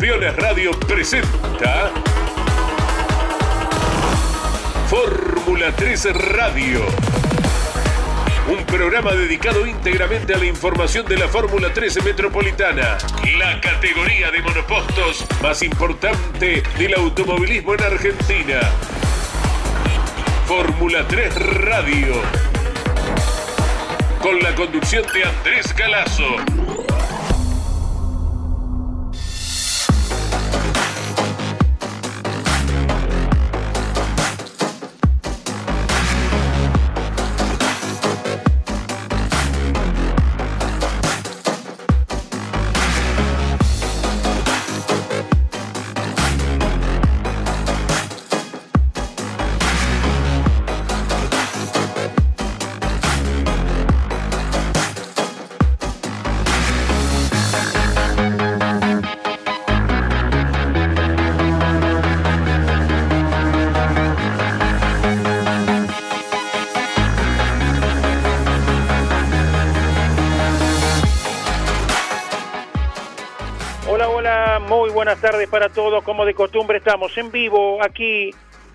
Campeones Radio presenta Fórmula 3 Radio. Un programa dedicado íntegramente a la información de la Fórmula 13 Metropolitana, la categoría de monopostos más importante del automovilismo en Argentina. Fórmula 3 Radio. Con la conducción de Andrés Galazo. Buenas tardes para todos. Como de costumbre estamos en vivo aquí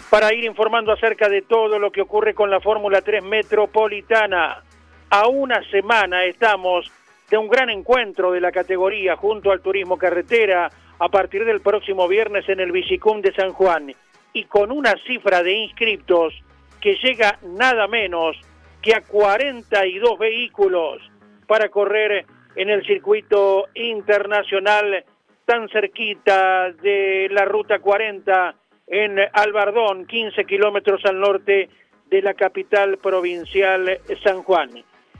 para ir informando acerca de todo lo que ocurre con la Fórmula 3 Metropolitana. A una semana estamos de un gran encuentro de la categoría junto al Turismo Carretera a partir del próximo viernes en el Bicicum de San Juan y con una cifra de inscriptos que llega nada menos que a 42 vehículos para correr en el circuito internacional tan cerquita de la Ruta 40 en Albardón, 15 kilómetros al norte de la capital provincial San Juan.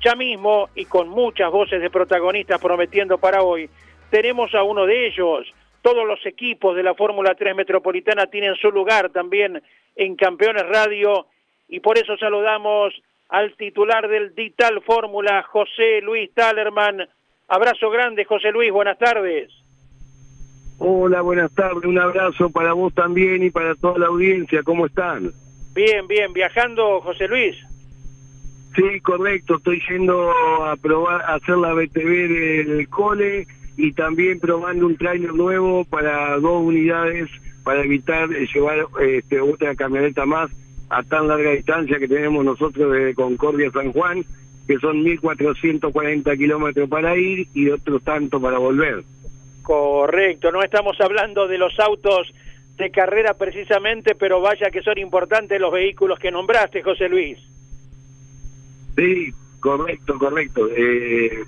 Ya mismo, y con muchas voces de protagonistas prometiendo para hoy, tenemos a uno de ellos. Todos los equipos de la Fórmula 3 Metropolitana tienen su lugar también en Campeones Radio y por eso saludamos al titular del Dital Fórmula, José Luis Talerman. Abrazo grande, José Luis, buenas tardes. Hola, buenas tardes. Un abrazo para vos también y para toda la audiencia. ¿Cómo están? Bien, bien. ¿Viajando, José Luis? Sí, correcto. Estoy yendo a probar, a hacer la BTV del cole y también probando un trailer nuevo para dos unidades para evitar eh, llevar este, otra camioneta más a tan larga distancia que tenemos nosotros desde Concordia San Juan, que son 1.440 kilómetros para ir y otros tanto para volver. Correcto, no estamos hablando de los autos de carrera precisamente, pero vaya que son importantes los vehículos que nombraste, José Luis. Sí, correcto, correcto. Eh,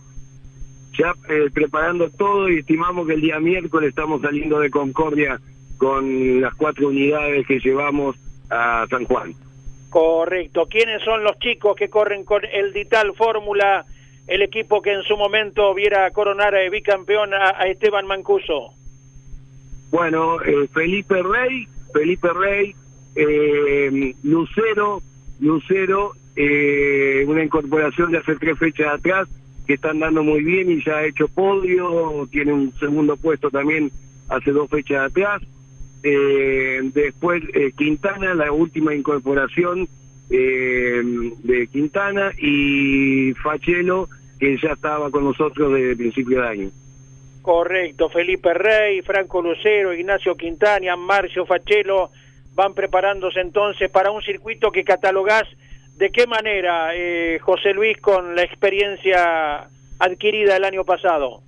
ya eh, preparando todo y estimamos que el día miércoles estamos saliendo de Concordia con las cuatro unidades que llevamos a San Juan. Correcto. ¿Quiénes son los chicos que corren con el Dital Fórmula el equipo que en su momento viera coronar a bicampeón a, Esteban Mancuso? Bueno, eh, Felipe Rey, Felipe Rey, eh, Lucero, Lucero, eh, una incorporación de hace tres fechas atrás que están dando muy bien y ya ha hecho podio, tiene un segundo puesto también hace dos fechas atrás. después Quintana, la última incorporación de Quintana y Fachelo, que ya estaba con nosotros desde principio de año. Correcto, Felipe Rey, Franco Lucero, Ignacio Quintana, Marcio Fachelo van preparándose entonces para un circuito que catalogás de qué manera, eh, José Luis, con la experiencia adquirida el año pasado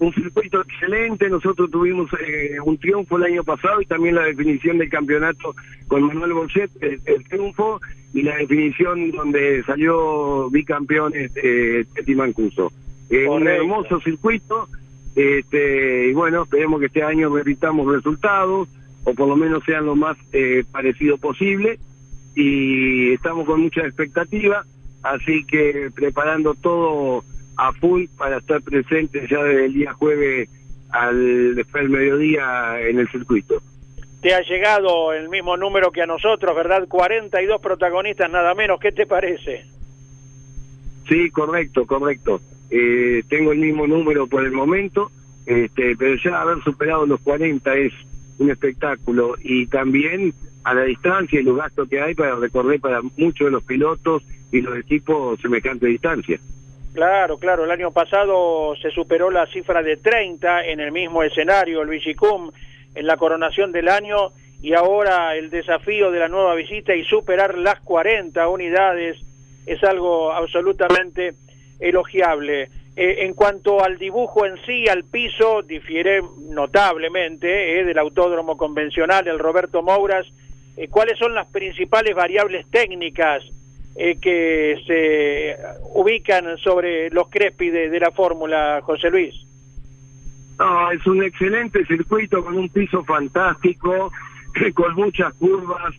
un circuito excelente, nosotros tuvimos eh, un triunfo el año pasado y también la definición del campeonato con Manuel Borchet, el, triunfo y la definición donde salió bicampeón este, Teti Mancuso. Eh, un hermoso circuito este, y bueno, esperemos que este año repitamos resultados o por lo menos sean lo más eh, parecido posible. Y estamos con mucha expectativa, así que preparando todo a full para estar presente ya desde el día jueves al después del mediodía en el circuito. Te ha llegado el mismo número que a nosotros, ¿verdad? 42 protagonistas nada menos, ¿qué te parece? Sí, correcto, correcto. Eh, tengo el mismo número por el momento, este, pero ya haber superado los 40 es un espectáculo y también a la distancia y los gastos que hay para recorrer para muchos de los pilotos y los equipos semejante distancia. Claro, claro, el año pasado se superó la cifra de 30 en el mismo escenario, el Vigicum, en la coronación del año, y ahora el desafío de la nueva visita y superar las 40 unidades es algo absolutamente elogiable. Eh, en cuanto al dibujo en sí, al piso, difiere notablemente eh, del autódromo convencional, el Roberto Mouras. Eh, ¿Cuáles son las principales variables técnicas que se ubican sobre los Crespi de, la fórmula, José Luis? No, es un excelente circuito con un piso fantástico, con muchas curvas,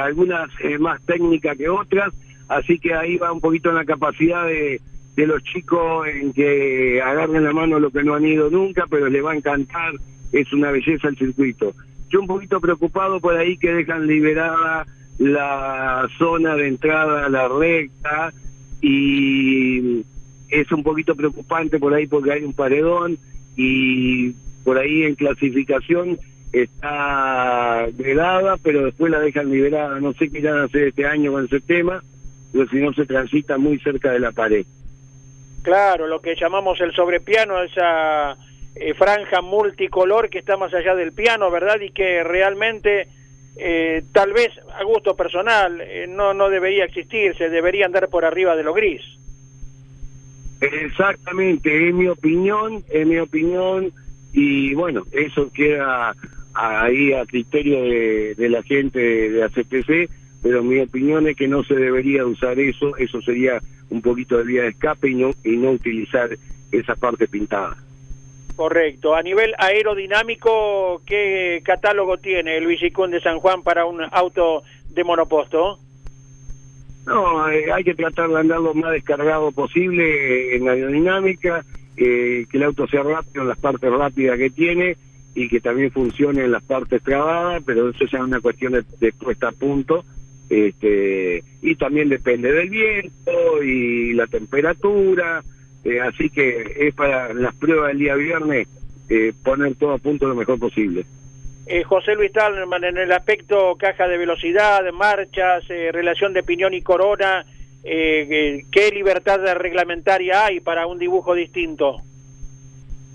algunas más técnicas que otras, así que ahí va un poquito la capacidad de de los chicos en que agarren la mano lo que no han ido nunca, pero les va a encantar, es una belleza el circuito. Yo un poquito preocupado por ahí que dejan liberada la zona de entrada a la recta y es un poquito preocupante por ahí porque hay un paredón y por ahí en clasificación está vedada, pero después la dejan liberada. No sé qué irán a hacer este año con ese tema, pero si no se transita muy cerca de la pared. Claro, lo que llamamos el sobrepiano, esa eh, franja multicolor que está más allá del piano, ¿verdad? Y que realmente, eh, tal vez a gusto personal, eh, no, no debería existir, se debería andar por arriba de lo gris. Exactamente, es mi opinión, es mi opinión, y bueno, eso queda ahí a criterio de, la gente de ACPC, pero mi opinión es que no se debería usar eso, eso sería un poquito de vía de escape y no, y no utilizar esa parte pintada. Correcto. A nivel aerodinámico, ¿qué catálogo tiene el Vigicún de San Juan para un auto de monoposto? No, eh, hay que tratar de andar lo más descargado posible en aerodinámica, eh, que el auto sea rápido en las partes rápidas que tiene y que también funcione en las partes trabadas, pero eso es una cuestión de, de puesta a punto este, y también depende del viento y la temperatura, eh, así que es para las pruebas del día viernes eh, poner todo a punto lo mejor posible. Eh, José Luis Talman, en el aspecto caja de velocidad, marchas, relación de piñón y corona, ¿qué libertad reglamentaria hay para un dibujo distinto?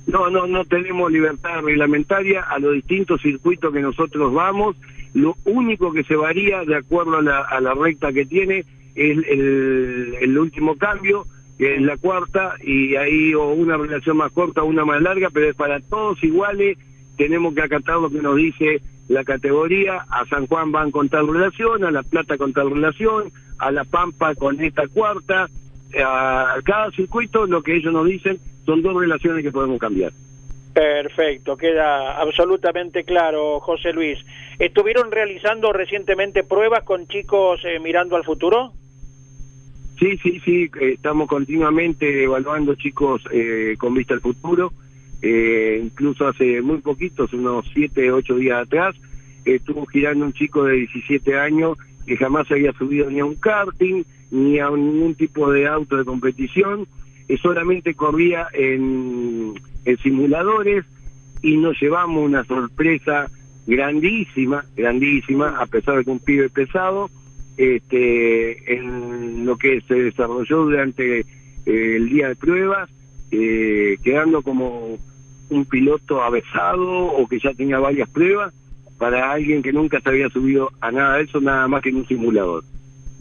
No, no, no tenemos libertad reglamentaria a los distintos circuitos que nosotros vamos lo único que se varía de acuerdo a la, recta que tiene es el, último cambio, que es la cuarta, y ahí o una relación más corta o una más larga, pero es para todos iguales, tenemos que acatar lo que nos dice la categoría, a San Juan van con tal relación, a La Plata con tal relación, a La Pampa con esta cuarta, a cada circuito lo que ellos nos dicen son dos relaciones que podemos cambiar. Perfecto, queda absolutamente claro, José Luis. ¿Estuvieron realizando recientemente pruebas con chicos eh, mirando al futuro? Sí, sí, sí, estamos continuamente evaluando chicos eh, con vista al futuro. Eh, incluso hace muy poquitos, unos 7, 8 días atrás, estuvo girando un chico de 17 años que jamás había subido ni a un karting, ni a ningún tipo de auto de competición, solamente corría en simuladores y nos llevamos una sorpresa grandísima, grandísima, a pesar de que un pibe pesado, este, en lo que se desarrolló durante eh, el día de pruebas, eh, quedando como un piloto avesado o que ya tenía varias pruebas para alguien que nunca se había subido a nada de eso, nada más que en un simulador.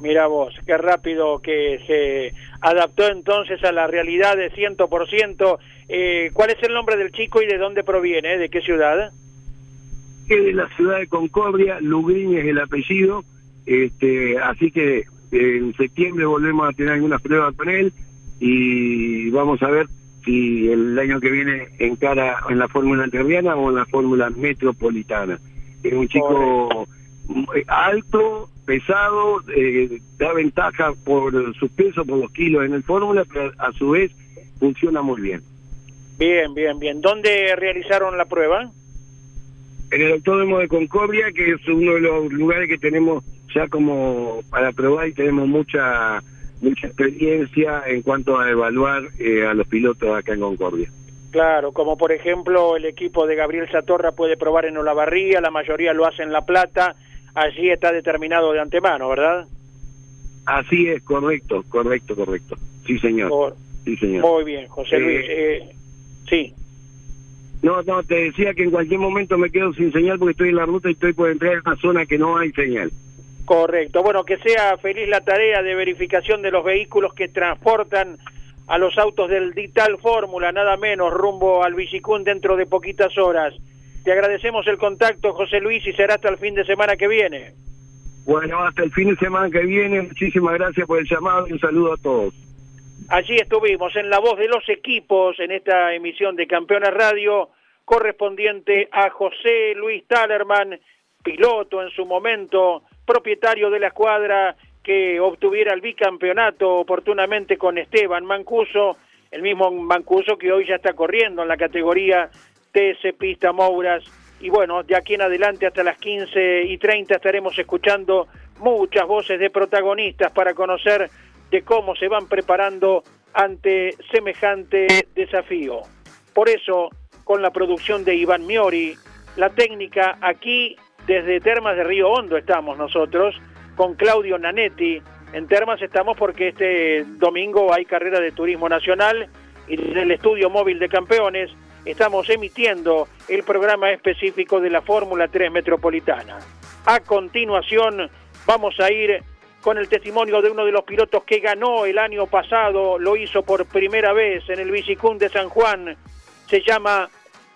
Mira vos, qué rápido que se adaptó entonces a la realidad de 100%. Eh, ¿Cuál es el nombre del chico y de dónde proviene? ¿De qué ciudad? Es de la ciudad de Concordia, Lugrín es el apellido, este, así que eh, en septiembre volvemos a tener algunas pruebas con él y vamos a ver si el año que viene encara en la fórmula anteriana o en la fórmula metropolitana. Es un chico alto, pesado, eh, da ventaja por su peso, por los kilos en el fórmula, pero a su vez funciona muy bien. Bien, bien, bien. ¿Dónde realizaron la prueba? En el Autódromo de Concordia, que es uno de los lugares que tenemos ya como para probar y tenemos mucha mucha experiencia en cuanto a evaluar eh, a los pilotos acá en Concordia. Claro, como por ejemplo el equipo de Gabriel Satorra puede probar en Olavarría, la mayoría lo hace en La Plata, allí está determinado de antemano, ¿verdad? Así es, correcto, correcto, correcto. Sí, señor. sí, señor. Muy bien, José Luis. Eh, sí. No, no, te decía que en cualquier momento me quedo sin señal porque estoy en la ruta y estoy por entrar en una zona que no hay señal. Correcto. Bueno, que sea feliz la tarea de verificación de los vehículos que transportan a los autos del Dital Fórmula, nada menos, rumbo al Bicicún dentro de poquitas horas. Te agradecemos el contacto, José Luis, y será hasta el fin de semana que viene. Bueno, hasta el fin de semana que viene. Muchísimas gracias por el llamado y un saludo a todos. Allí estuvimos en la voz de los equipos en esta emisión de Campeones Radio correspondiente a José Luis Talerman, piloto en su momento, propietario de la escuadra que obtuviera el bicampeonato oportunamente con Esteban Mancuso, el mismo Mancuso que hoy ya está corriendo en la categoría TS Pista Mouras. Y bueno, de aquí en adelante hasta las 15 y 30 estaremos escuchando muchas voces de protagonistas para conocer de cómo se van preparando ante semejante desafío. Por eso, con la producción de Iván Miori, la técnica aquí desde Termas de Río Hondo estamos nosotros, con Claudio Nanetti. En Termas estamos porque este domingo hay carrera de turismo nacional y desde el estudio móvil de campeones estamos emitiendo el programa específico de la Fórmula 3 Metropolitana. A continuación vamos a ir con el testimonio de uno de los pilotos que ganó el año pasado, lo hizo por primera vez en el Bicicún de San Juan, se llama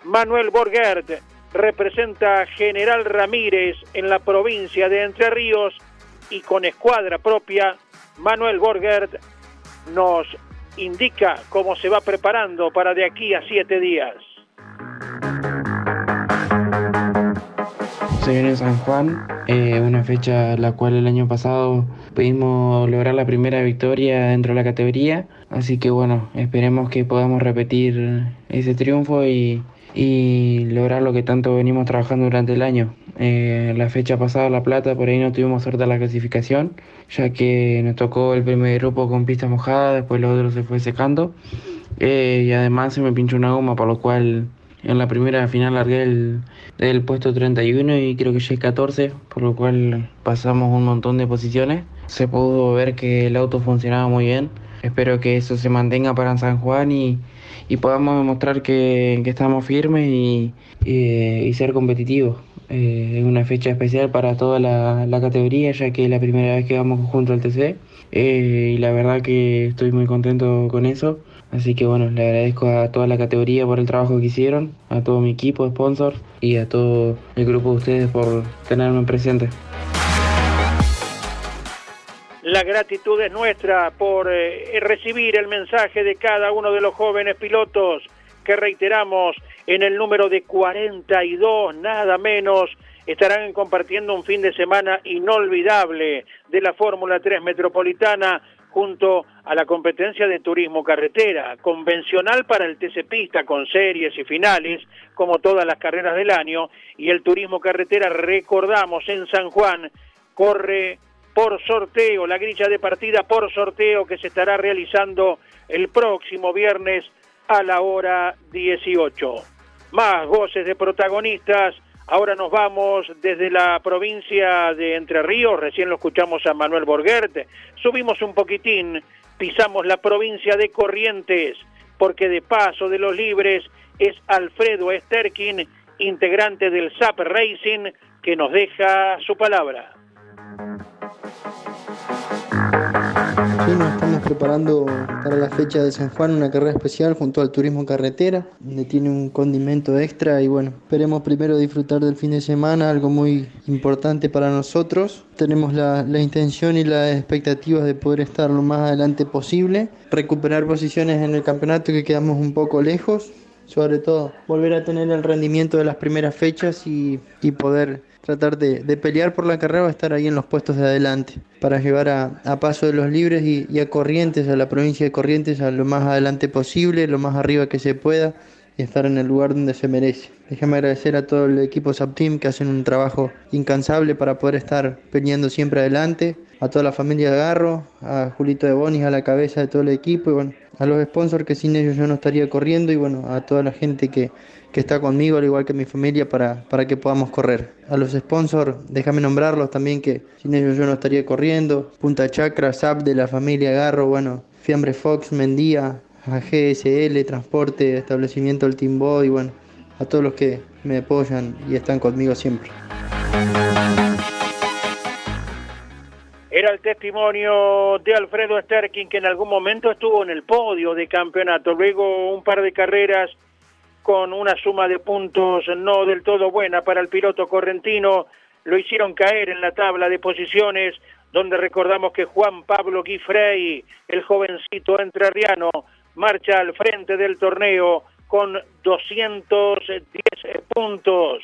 Manuel Borgert, representa General Ramírez en la provincia de Entre Ríos y con escuadra propia, Manuel Borgert nos indica cómo se va preparando para de aquí a siete días. Se viene San Juan, eh, una fecha la cual el año pasado pudimos lograr la primera victoria dentro de la categoría, así que bueno, esperemos que podamos repetir ese triunfo y, lograr lo que tanto venimos trabajando durante el año. Eh, la fecha pasada La Plata, por ahí no tuvimos suerte a la clasificación, ya que nos tocó el primer grupo con pista mojada, después lo otro se fue secando eh, y además se me pinchó una goma, por lo cual en la primera final largué el, del puesto 31 y creo que llegué 14, por lo cual pasamos un montón de posiciones. Se pudo ver que el auto funcionaba muy bien. Espero que eso se mantenga para San Juan y, podamos demostrar que, estamos firmes y, ser competitivos. Eh, es una fecha especial para toda la, categoría, ya que es la primera vez que vamos junto al TC. Eh, y la verdad que estoy muy contento con eso. Así que bueno, le agradezco a toda la categoría por el trabajo que hicieron, a todo mi equipo sponsor y a todo el grupo de ustedes por tenerme presente. La gratitud es nuestra por eh, recibir el mensaje de cada uno de los jóvenes pilotos que reiteramos en el número de 42, nada menos, estarán compartiendo un fin de semana inolvidable de la Fórmula 3 Metropolitana junto a la competencia de turismo carretera, convencional para el TC Pista con series y finales, como todas las carreras del año, y el turismo carretera, recordamos, en San Juan, corre por sorteo, la grilla de partida por sorteo que se estará realizando el próximo viernes a la hora 18. Más voces de protagonistas Ahora nos vamos desde la provincia de Entre Ríos, recién lo escuchamos a Manuel Borguert, subimos un poquitín, pisamos la provincia de Corrientes, porque de paso de los libres es Alfredo Esterkin, integrante del SAP Racing, que nos deja su palabra. Nos estamos preparando para la fecha de San Juan, una carrera especial junto al turismo carretera, donde tiene un condimento extra y bueno, esperemos primero disfrutar del fin de semana, algo muy importante para nosotros. Tenemos la, la intención y las expectativas de poder estar lo más adelante posible, recuperar posiciones en el campeonato que quedamos un poco lejos, sobre todo volver a tener el rendimiento de las primeras fechas y, y poder tratar de, pelear por la carrera o estar ahí en los puestos de adelante para llevar a, Paso de los Libres y, a Corrientes, a la provincia de Corrientes, a lo más adelante posible, lo más arriba que se pueda y estar en el lugar donde se merece. Déjame agradecer a todo el equipo Subteam que hacen un trabajo incansable para poder estar peleando siempre adelante, a toda la familia de Garro, a Julito de Bonis a la cabeza de todo el equipo y bueno, a los sponsors que sin ellos yo no estaría corriendo y bueno, a toda la gente que, que está conmigo, al igual que mi familia, para, para que podamos correr. A los sponsors, déjame nombrarlos también, que sin ellos yo no estaría corriendo. Punta Chakra, SAP de la familia Garro, bueno, Fiambre Fox, Mendía, a GSL, Transporte, Establecimiento El Timbo y bueno, a todos los que me apoyan y están conmigo siempre. Era el testimonio de Alfredo Sterkin que en algún momento estuvo en el podio de campeonato, luego un par de carreras con una suma de puntos no del todo buena para el piloto correntino, lo hicieron caer en la tabla de posiciones, donde recordamos que Juan Pablo Guifrey, el jovencito entrerriano, marcha al frente del torneo con 210 puntos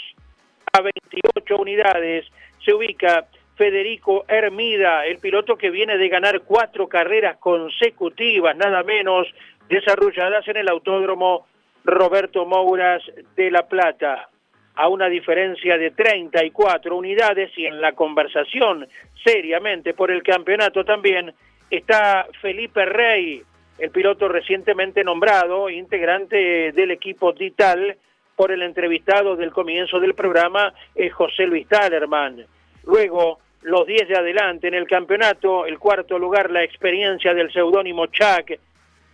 a 28 unidades. Se ubica Federico Hermida, el piloto que viene de ganar cuatro carreras consecutivas, nada menos, desarrolladas en el autódromo Roberto Mouras de La Plata, a una diferencia de 34 unidades y en la conversación seriamente por el campeonato también está Felipe Rey, el piloto recientemente nombrado, integrante del equipo Dital, por el entrevistado del comienzo del programa, es José Luis Talerman. Luego, los 10 de adelante en el campeonato, el cuarto lugar, la experiencia del seudónimo Chuck,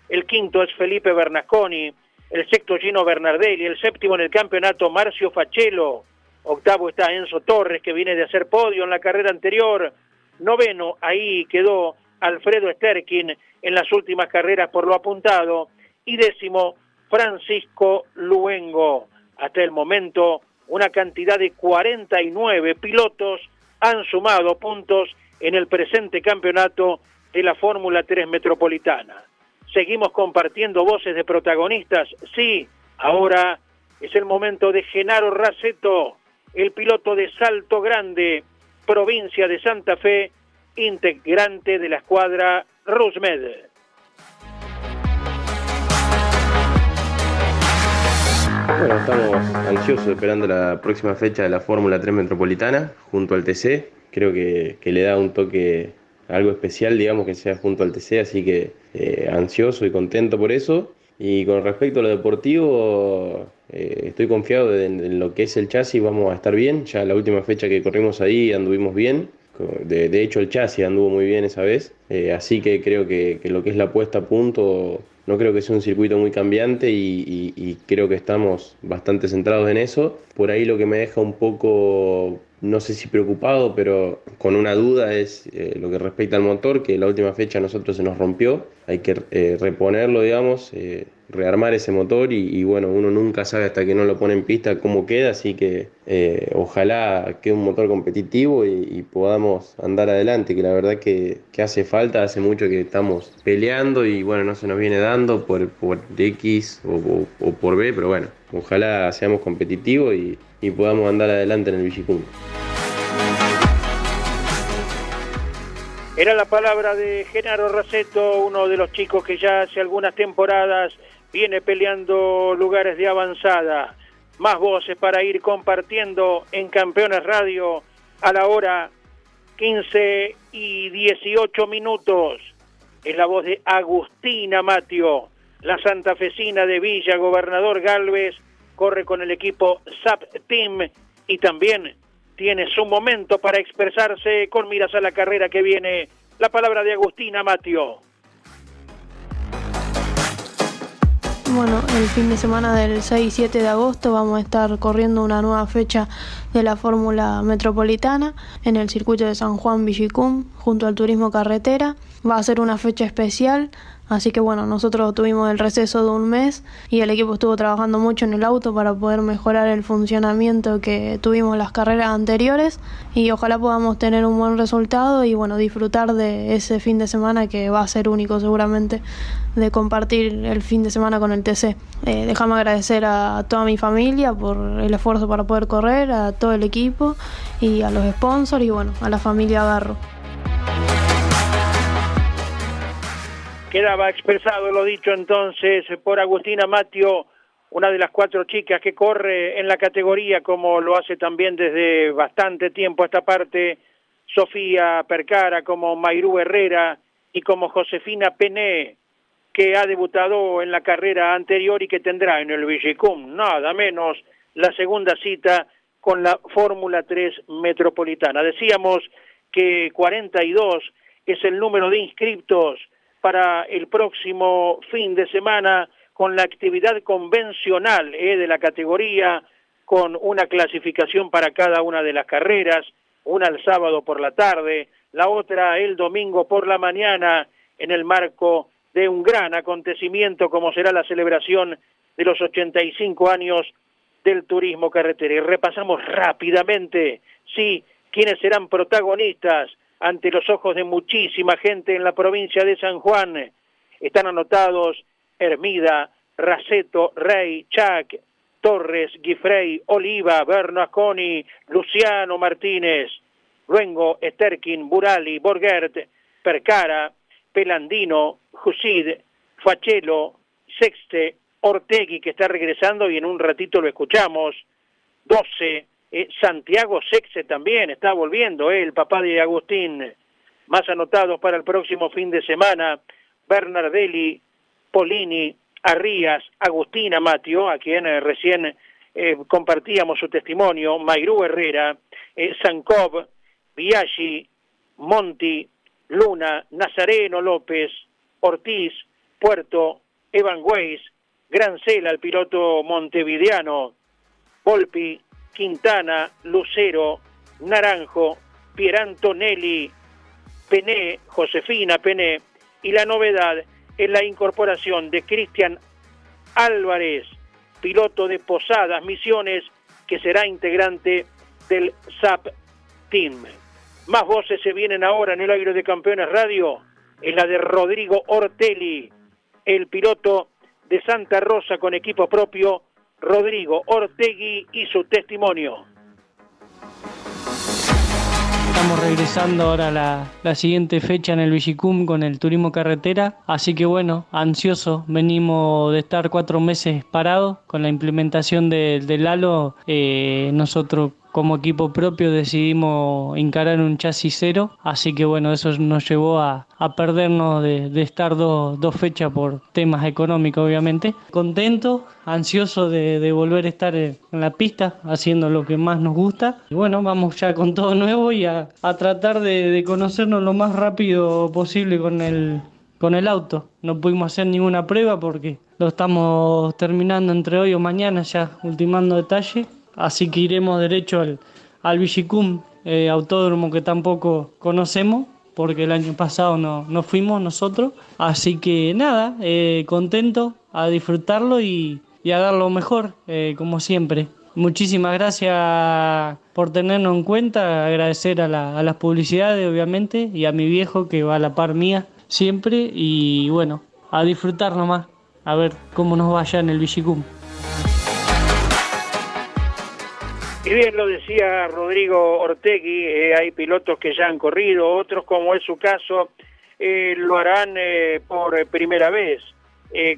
el quinto es Felipe Bernasconi, el sexto Gino Bernardelli, el séptimo en el campeonato Marcio Fachelo, octavo está Enzo Torres, que viene de hacer podio en la carrera anterior, noveno, ahí quedó Alfredo Sterkin en las últimas carreras por lo apuntado, y décimo, Francisco Luengo. Hasta el momento, una cantidad de 49 pilotos han sumado puntos en el presente campeonato de la Fórmula 3 Metropolitana. Seguimos compartiendo voces de protagonistas. Sí, ahora es el momento de Genaro Raceto, el piloto de Salto Grande, provincia de Santa Fe, integrante de la escuadra Rusmed. Bueno, estamos ansiosos esperando la próxima fecha de la Fórmula 3 Metropolitana junto al TC. Creo que, le da un toque algo especial, digamos, que sea junto al TC, así que eh, ansioso y contento por eso. Y con respecto a lo deportivo, eh, estoy confiado en, lo que es el chasis, vamos a estar bien. Ya la última fecha que corrimos ahí anduvimos bien. De, hecho, el chasis anduvo muy bien esa vez. Eh, así que creo que, que, lo que es la puesta a punto no creo que sea un circuito muy cambiante y, creo que estamos bastante centrados en eso. Por ahí lo que me deja un poco, no sé si preocupado, pero con una duda es eh, lo que respecta al motor, que la última fecha a nosotros se nos rompió. Hay que eh, reponerlo, digamos. Eh, rearmar ese motor y, bueno, uno nunca sabe hasta que no lo pone en pista cómo queda, así que ojalá quede un motor competitivo y, podamos andar adelante, que la verdad que, hace falta, hace mucho que estamos peleando y bueno, no se nos viene dando por, por X o, por B, pero bueno, ojalá seamos competitivos y, podamos andar adelante en el Vigicum. Era la palabra de Genaro Raceto, uno de los chicos que ya hace algunas temporadas viene peleando lugares de avanzada. Más voces para ir compartiendo en Campeones Radio a la hora 15 y 18 minutos. Es la voz de Agustina Matio, la santafesina de Villa, gobernador Galvez, corre con el equipo SAP Team y también tiene su momento para expresarse con miras a la carrera que viene. La palabra de Agustina Matio. Bueno, el fin de semana del 6 y 7 de agosto vamos a estar corriendo una nueva fecha de la Fórmula Metropolitana en el circuito de San Juan Villicum junto al Turismo Carretera. Va a ser una fecha especial Así que bueno, nosotros tuvimos el receso de un mes y el equipo estuvo trabajando mucho en el auto para poder mejorar el funcionamiento que tuvimos las carreras anteriores y ojalá podamos tener un buen resultado y bueno, disfrutar de ese fin de semana que va a ser único seguramente de compartir el fin de semana con el TC. Eh, déjame agradecer a toda mi familia por el esfuerzo para poder correr, a todo el equipo y a los sponsors y bueno, a la familia Garro. Quedaba expresado lo dicho entonces por Agustina Matio, una de las cuatro chicas que corre en la categoría, como lo hace también desde bastante tiempo a esta parte Sofía Percara, como Mayrú Herrera y como Josefina Pené, que ha debutado en la carrera anterior y que tendrá en el Vigicum nada menos la segunda cita con la Fórmula 3 Metropolitana. Decíamos que 42 es el número de inscriptos para el próximo fin de semana con la actividad convencional eh, de la categoría, con una clasificación para cada una de las carreras, una el sábado por la tarde, la otra el domingo por la mañana, en el marco de un gran acontecimiento como será la celebración de los 85 años del turismo carretera. Y repasamos rápidamente, sí, quiénes serán protagonistas ante los ojos de muchísima gente en la provincia de San Juan. Están anotados Hermida, Raceto, Rey, Chac, Torres, Guifrey, Oliva, Bernasconi, Luciano Martínez, Luengo, Sterkin, Burali, Borgert, Percara, Pelandino, Jusid, Fachelo, Sexte, Ortegui, que está regresando y en un ratito lo escuchamos, 12, eh, Santiago Sexe también está volviendo, eh, el papá de Agustín, más anotados para el próximo fin de semana, Bernardelli, Polini, Arrías, Agustina Matio, a quien eh, recién compartíamos su testimonio, Mayrú Herrera, Sankov, Biaggi, Monti, Luna, Nazareno López, Ortiz, Puerto, Evan Weiss, Grancela, el piloto montevideano, Volpi, Quintana, Lucero, Naranjo, Pierantonelli, Pené, Josefina Pené, y la novedad es la incorporación de Cristian Álvarez, piloto de Posadas Misiones, que será integrante del SAP Team. Más voces se vienen ahora en el aire de Campeones Radio, es la de Rodrigo Ortelli, el piloto de Santa Rosa con equipo propio, Rodrigo Ortegui y su testimonio. Estamos regresando ahora a la, siguiente fecha en el Vigicum con el turismo carretera, así que bueno, ansioso, venimos de estar cuatro meses parados con la implementación del de Lalo, eh, nosotros como equipo propio decidimos encarar un chasis cero, así que bueno, eso nos llevó a, perdernos de, estar dos fechas por temas económicos obviamente. Contento, ansioso de, volver a estar en la pista haciendo lo que más nos gusta. Y bueno, vamos ya con todo nuevo y a, tratar de, conocernos lo más rápido posible con el, con el auto. No pudimos hacer ninguna prueba porque lo estamos terminando entre hoy o mañana ya ultimando detalle así que iremos derecho al, al Vigicum, eh, autódromo que tampoco conocemos, porque el año pasado no, no fuimos nosotros. Así que nada, eh, contento a disfrutarlo y, a dar lo mejor, eh, como siempre. Muchísimas gracias por tenernos en cuenta, agradecer a, la, a las publicidades obviamente y a mi viejo que va a la par mía siempre y bueno, a disfrutar nomás, a ver cómo nos vaya en el Vigicum. Y bien lo decía Rodrigo Ortegui, eh, hay pilotos que ya han corrido, otros como es su caso, eh, lo harán eh, por primera vez.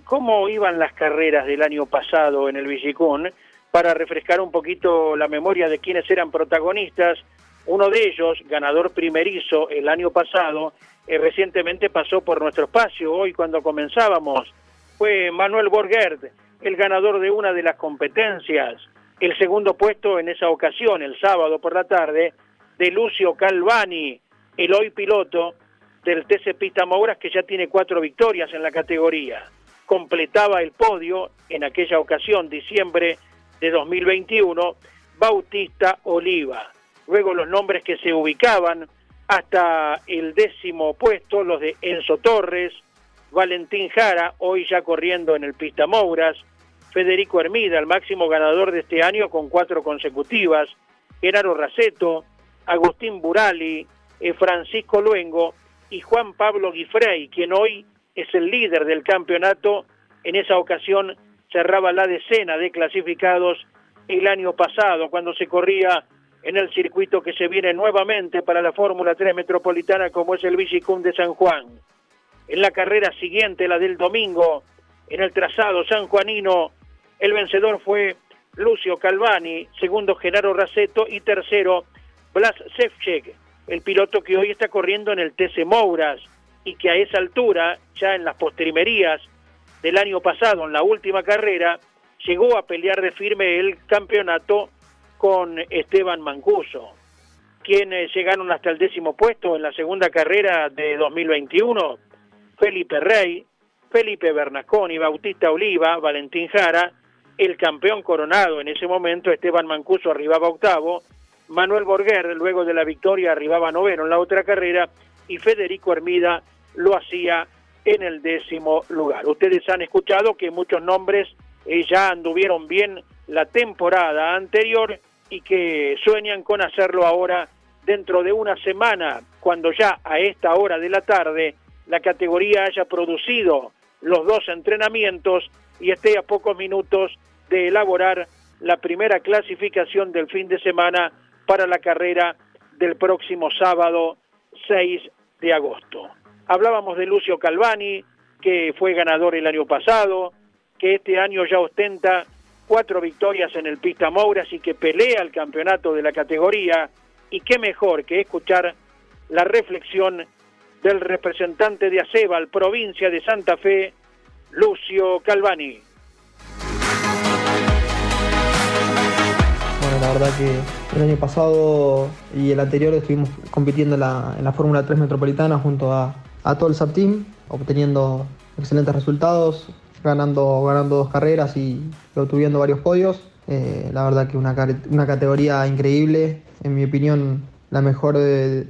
¿Cómo iban las carreras del año pasado en el Villicún? Para refrescar un poquito la memoria de quienes eran protagonistas, uno de ellos, ganador primerizo el año pasado, recientemente pasó por nuestro espacio, hoy cuando comenzábamos, fue Manuel Borgert, el ganador de una de las competencias el segundo puesto en esa ocasión, el sábado por la tarde, de Lucio Calvani, el hoy piloto del TC Pista Mouras, que ya tiene cuatro victorias en la categoría. Completaba el podio en aquella ocasión, diciembre de 2021, Bautista Oliva. Luego los nombres que se ubicaban hasta el décimo puesto, los de Enzo Torres, Valentín Jara, hoy ya corriendo en el Pista Mouras, Federico Hermida, el máximo ganador de este año con cuatro consecutivas, Genaro Raceto, Agustín Burali, eh, Francisco Luengo y Juan Pablo Guifrey, quien hoy es el líder del campeonato. En esa ocasión cerraba la decena de clasificados el año pasado, cuando se corría en el circuito que se viene nuevamente para la Fórmula 3 Metropolitana, como es el Vigicum de San Juan. En la carrera siguiente, la del domingo, en el trazado sanjuanino, el vencedor fue Lucio Calvani, segundo Genaro Raceto y tercero Blas Sefchek, el piloto que hoy está corriendo en el TC Mouras y que a esa altura, ya en las postrimerías del año pasado, en la última carrera, llegó a pelear de firme el campeonato con Esteban Mancuso, quienes llegaron hasta el décimo puesto en la segunda carrera de 2021. Felipe Rey, Felipe Bernasconi, Bautista Oliva, Valentín Jara, el campeón coronado en ese momento, Esteban Mancuso arribaba octavo, Manuel Borguer luego de la victoria arribaba noveno en la otra carrera y Federico Hermida lo hacía en el décimo lugar. Ustedes han escuchado que muchos nombres eh, ya anduvieron bien la temporada anterior y que sueñan con hacerlo ahora dentro de una semana, cuando ya a esta hora de la tarde la categoría haya producido los dos entrenamientos y esté a pocos minutos de elaborar la primera clasificación del fin de semana para la carrera del próximo sábado 6 de agosto. Hablábamos de Lucio Calvani, que fue ganador el año pasado, que este año ya ostenta cuatro victorias en el Pista Mouras y que pelea el campeonato de la categoría. Y qué mejor que escuchar la reflexión del representante de Acebal, provincia de Santa Fe, Lucio Calvani. Bueno, la verdad que el año pasado y el anterior estuvimos compitiendo en la, Fórmula 3 Metropolitana junto a, todo el SAP-Team, obteniendo excelentes resultados, ganando, ganando dos carreras y obtuviendo varios podios. Eh, la verdad que una, una categoría increíble, en mi opinión la mejor de,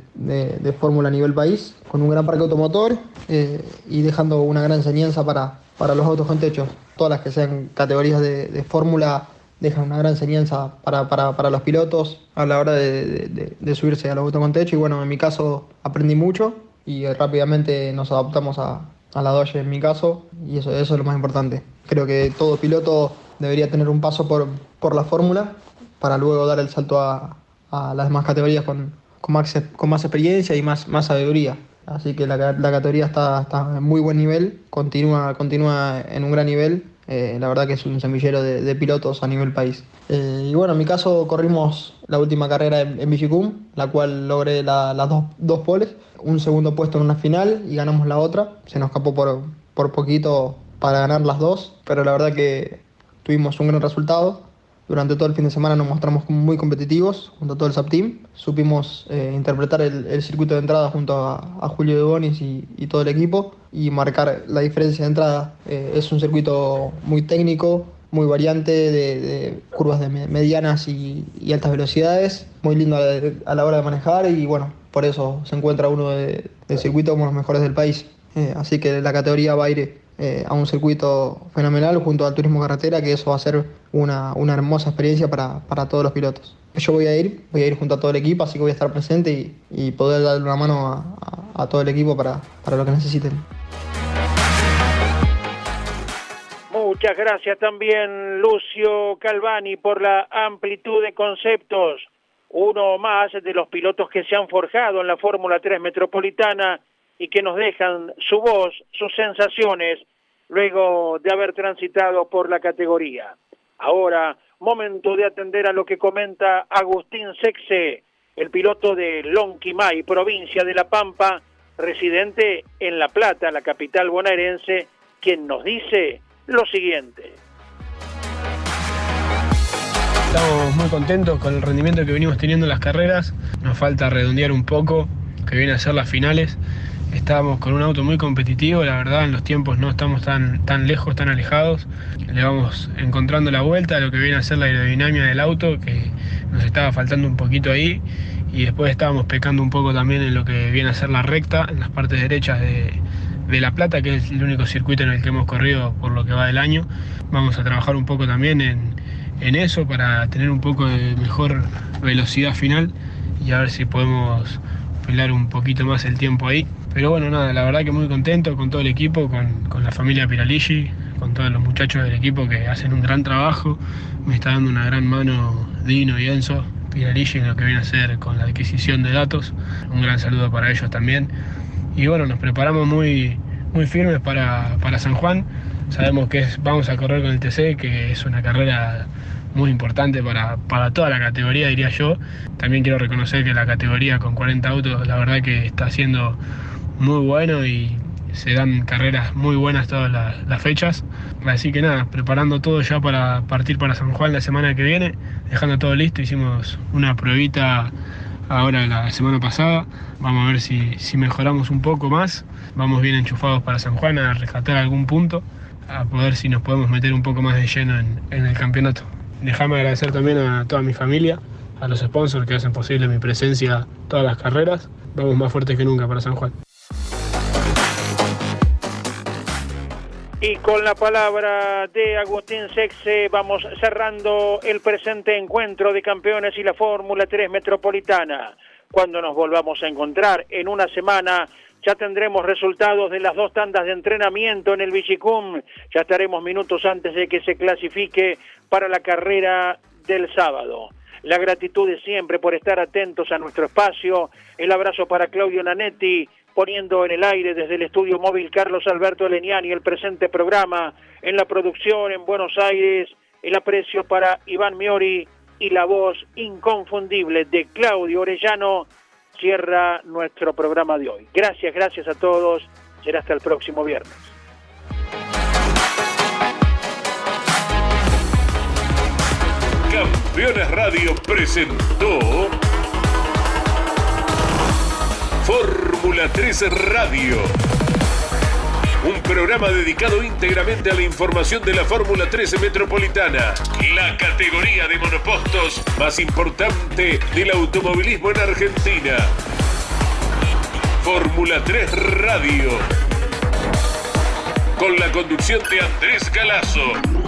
fórmula a nivel país, con un gran parque automotor eh, y dejando una gran enseñanza para, para los autos con techo. Todas las que sean categorías de, fórmula dejan una gran enseñanza para, para, los pilotos a la hora de, subirse a los autos con techo y bueno, en mi caso aprendí mucho y rápidamente nos adaptamos a, a la Dodge en mi caso y eso, eso es lo más importante. Creo que todo piloto debería tener un paso por, por la fórmula para luego dar el salto a, a las demás categorías con, con, más, con más experiencia y más, más sabiduría. Así que la, categoría está, está, en muy buen nivel, continúa, continúa en un gran nivel. Eh, la verdad que es un semillero de, pilotos a nivel país. Eh, y bueno, en mi caso corrimos la última carrera en, en la cual logré las dos, dos poles, un segundo puesto en una final y ganamos la otra. Se nos escapó por, por poquito para ganar las dos, pero la verdad que tuvimos un gran resultado. Durante todo el fin de semana nos mostramos muy competitivos junto a todo el SAP Team. Supimos eh, interpretar el, circuito de entrada junto a, Julio de Bonis y, todo el equipo y marcar la diferencia de entrada. Eh, es un circuito muy técnico, muy variante, de, curvas de medianas y, altas velocidades, muy lindo a la, hora de manejar y bueno, por eso se encuentra uno del circuito como los mejores del país. Eh, así que la categoría va a ir a un circuito fenomenal junto al turismo carretera, que eso va a ser una, hermosa experiencia para, todos los pilotos. Yo voy a ir, voy a ir junto a todo el equipo, así que voy a estar presente y, poder darle una mano a, todo el equipo para, para lo que necesiten. Muchas gracias también Lucio Calvani por la amplitud de conceptos. Uno más de los pilotos que se han forjado en la Fórmula 3 Metropolitana y que nos dejan su voz, sus sensaciones, luego de haber transitado por la categoría. Ahora, momento de atender a lo que comenta Agustín Sexe, el piloto de Lonquimay, provincia de La Pampa, residente en La Plata, la capital bonaerense, quien nos dice lo siguiente. Estamos muy contentos con el rendimiento que venimos teniendo en las carreras. Nos falta redondear un poco, que viene a ser las finales. Estábamos con un auto muy competitivo, la verdad en los tiempos no estamos tan, tan lejos, tan alejados. Le vamos encontrando la vuelta a lo que viene a ser la aerodinámica del auto, que nos estaba faltando un poquito ahí. Y después estábamos pecando un poco también en lo que viene a ser la recta, en las partes derechas de, La Plata, que es el único circuito en el que hemos corrido por lo que va del año. Vamos a trabajar un poco también en, en eso para tener un poco de mejor velocidad final y a ver si podemos pelar un poquito más el tiempo ahí. Pero bueno, nada, la verdad que muy contento con todo el equipo, con, la familia Piraligi, con todos los muchachos del equipo que hacen un gran trabajo. Me está dando una gran mano Dino y Enzo Piraligi en lo que viene a hacer con la adquisición de datos. Un gran saludo para ellos también. Y bueno, nos preparamos muy, muy firmes para, San Juan. Sabemos que vamos a correr con el TC, que es una carrera muy importante para, para, toda la categoría, diría yo. También quiero reconocer que la categoría con 40 autos, la verdad que está haciendo muy bueno y se dan carreras muy buenas todas las, fechas. Así que nada, preparando todo ya para partir para San Juan la semana que viene, dejando todo listo, hicimos una pruebita ahora la semana pasada. Vamos a ver si, si mejoramos un poco más. Vamos bien enchufados para San Juan a rescatar algún punto, a poder si nos podemos meter un poco más de lleno en, en el campeonato. Déjame agradecer también a toda mi familia, a los sponsors que hacen posible mi presencia todas las carreras. Vamos más fuertes que nunca para San Juan. Y con la palabra de Agustín Sexe vamos cerrando el presente encuentro de campeones y la Fórmula 3 Metropolitana. Cuando nos volvamos a encontrar en una semana ya tendremos resultados de las dos tandas de entrenamiento en el Vichicum, ya estaremos minutos antes de que se clasifique para la carrera del sábado. La gratitud de siempre por estar atentos a nuestro espacio, el abrazo para Claudio Nanetti, poniendo en el aire desde el estudio móvil Carlos Alberto Leniani el presente programa, en la producción en Buenos Aires, el aprecio para Iván Miori y la voz inconfundible de Claudio Orellano cierra nuestro programa de hoy. Gracias, gracias a todos. Será hasta el próximo viernes. Campeones Radio presentó Fórmula 3 Radio. Un programa dedicado íntegramente a la información de la Fórmula 13 Metropolitana, la categoría de monopostos más importante del automovilismo en Argentina. Fórmula 3 Radio. Con la conducción de Andrés Galazo.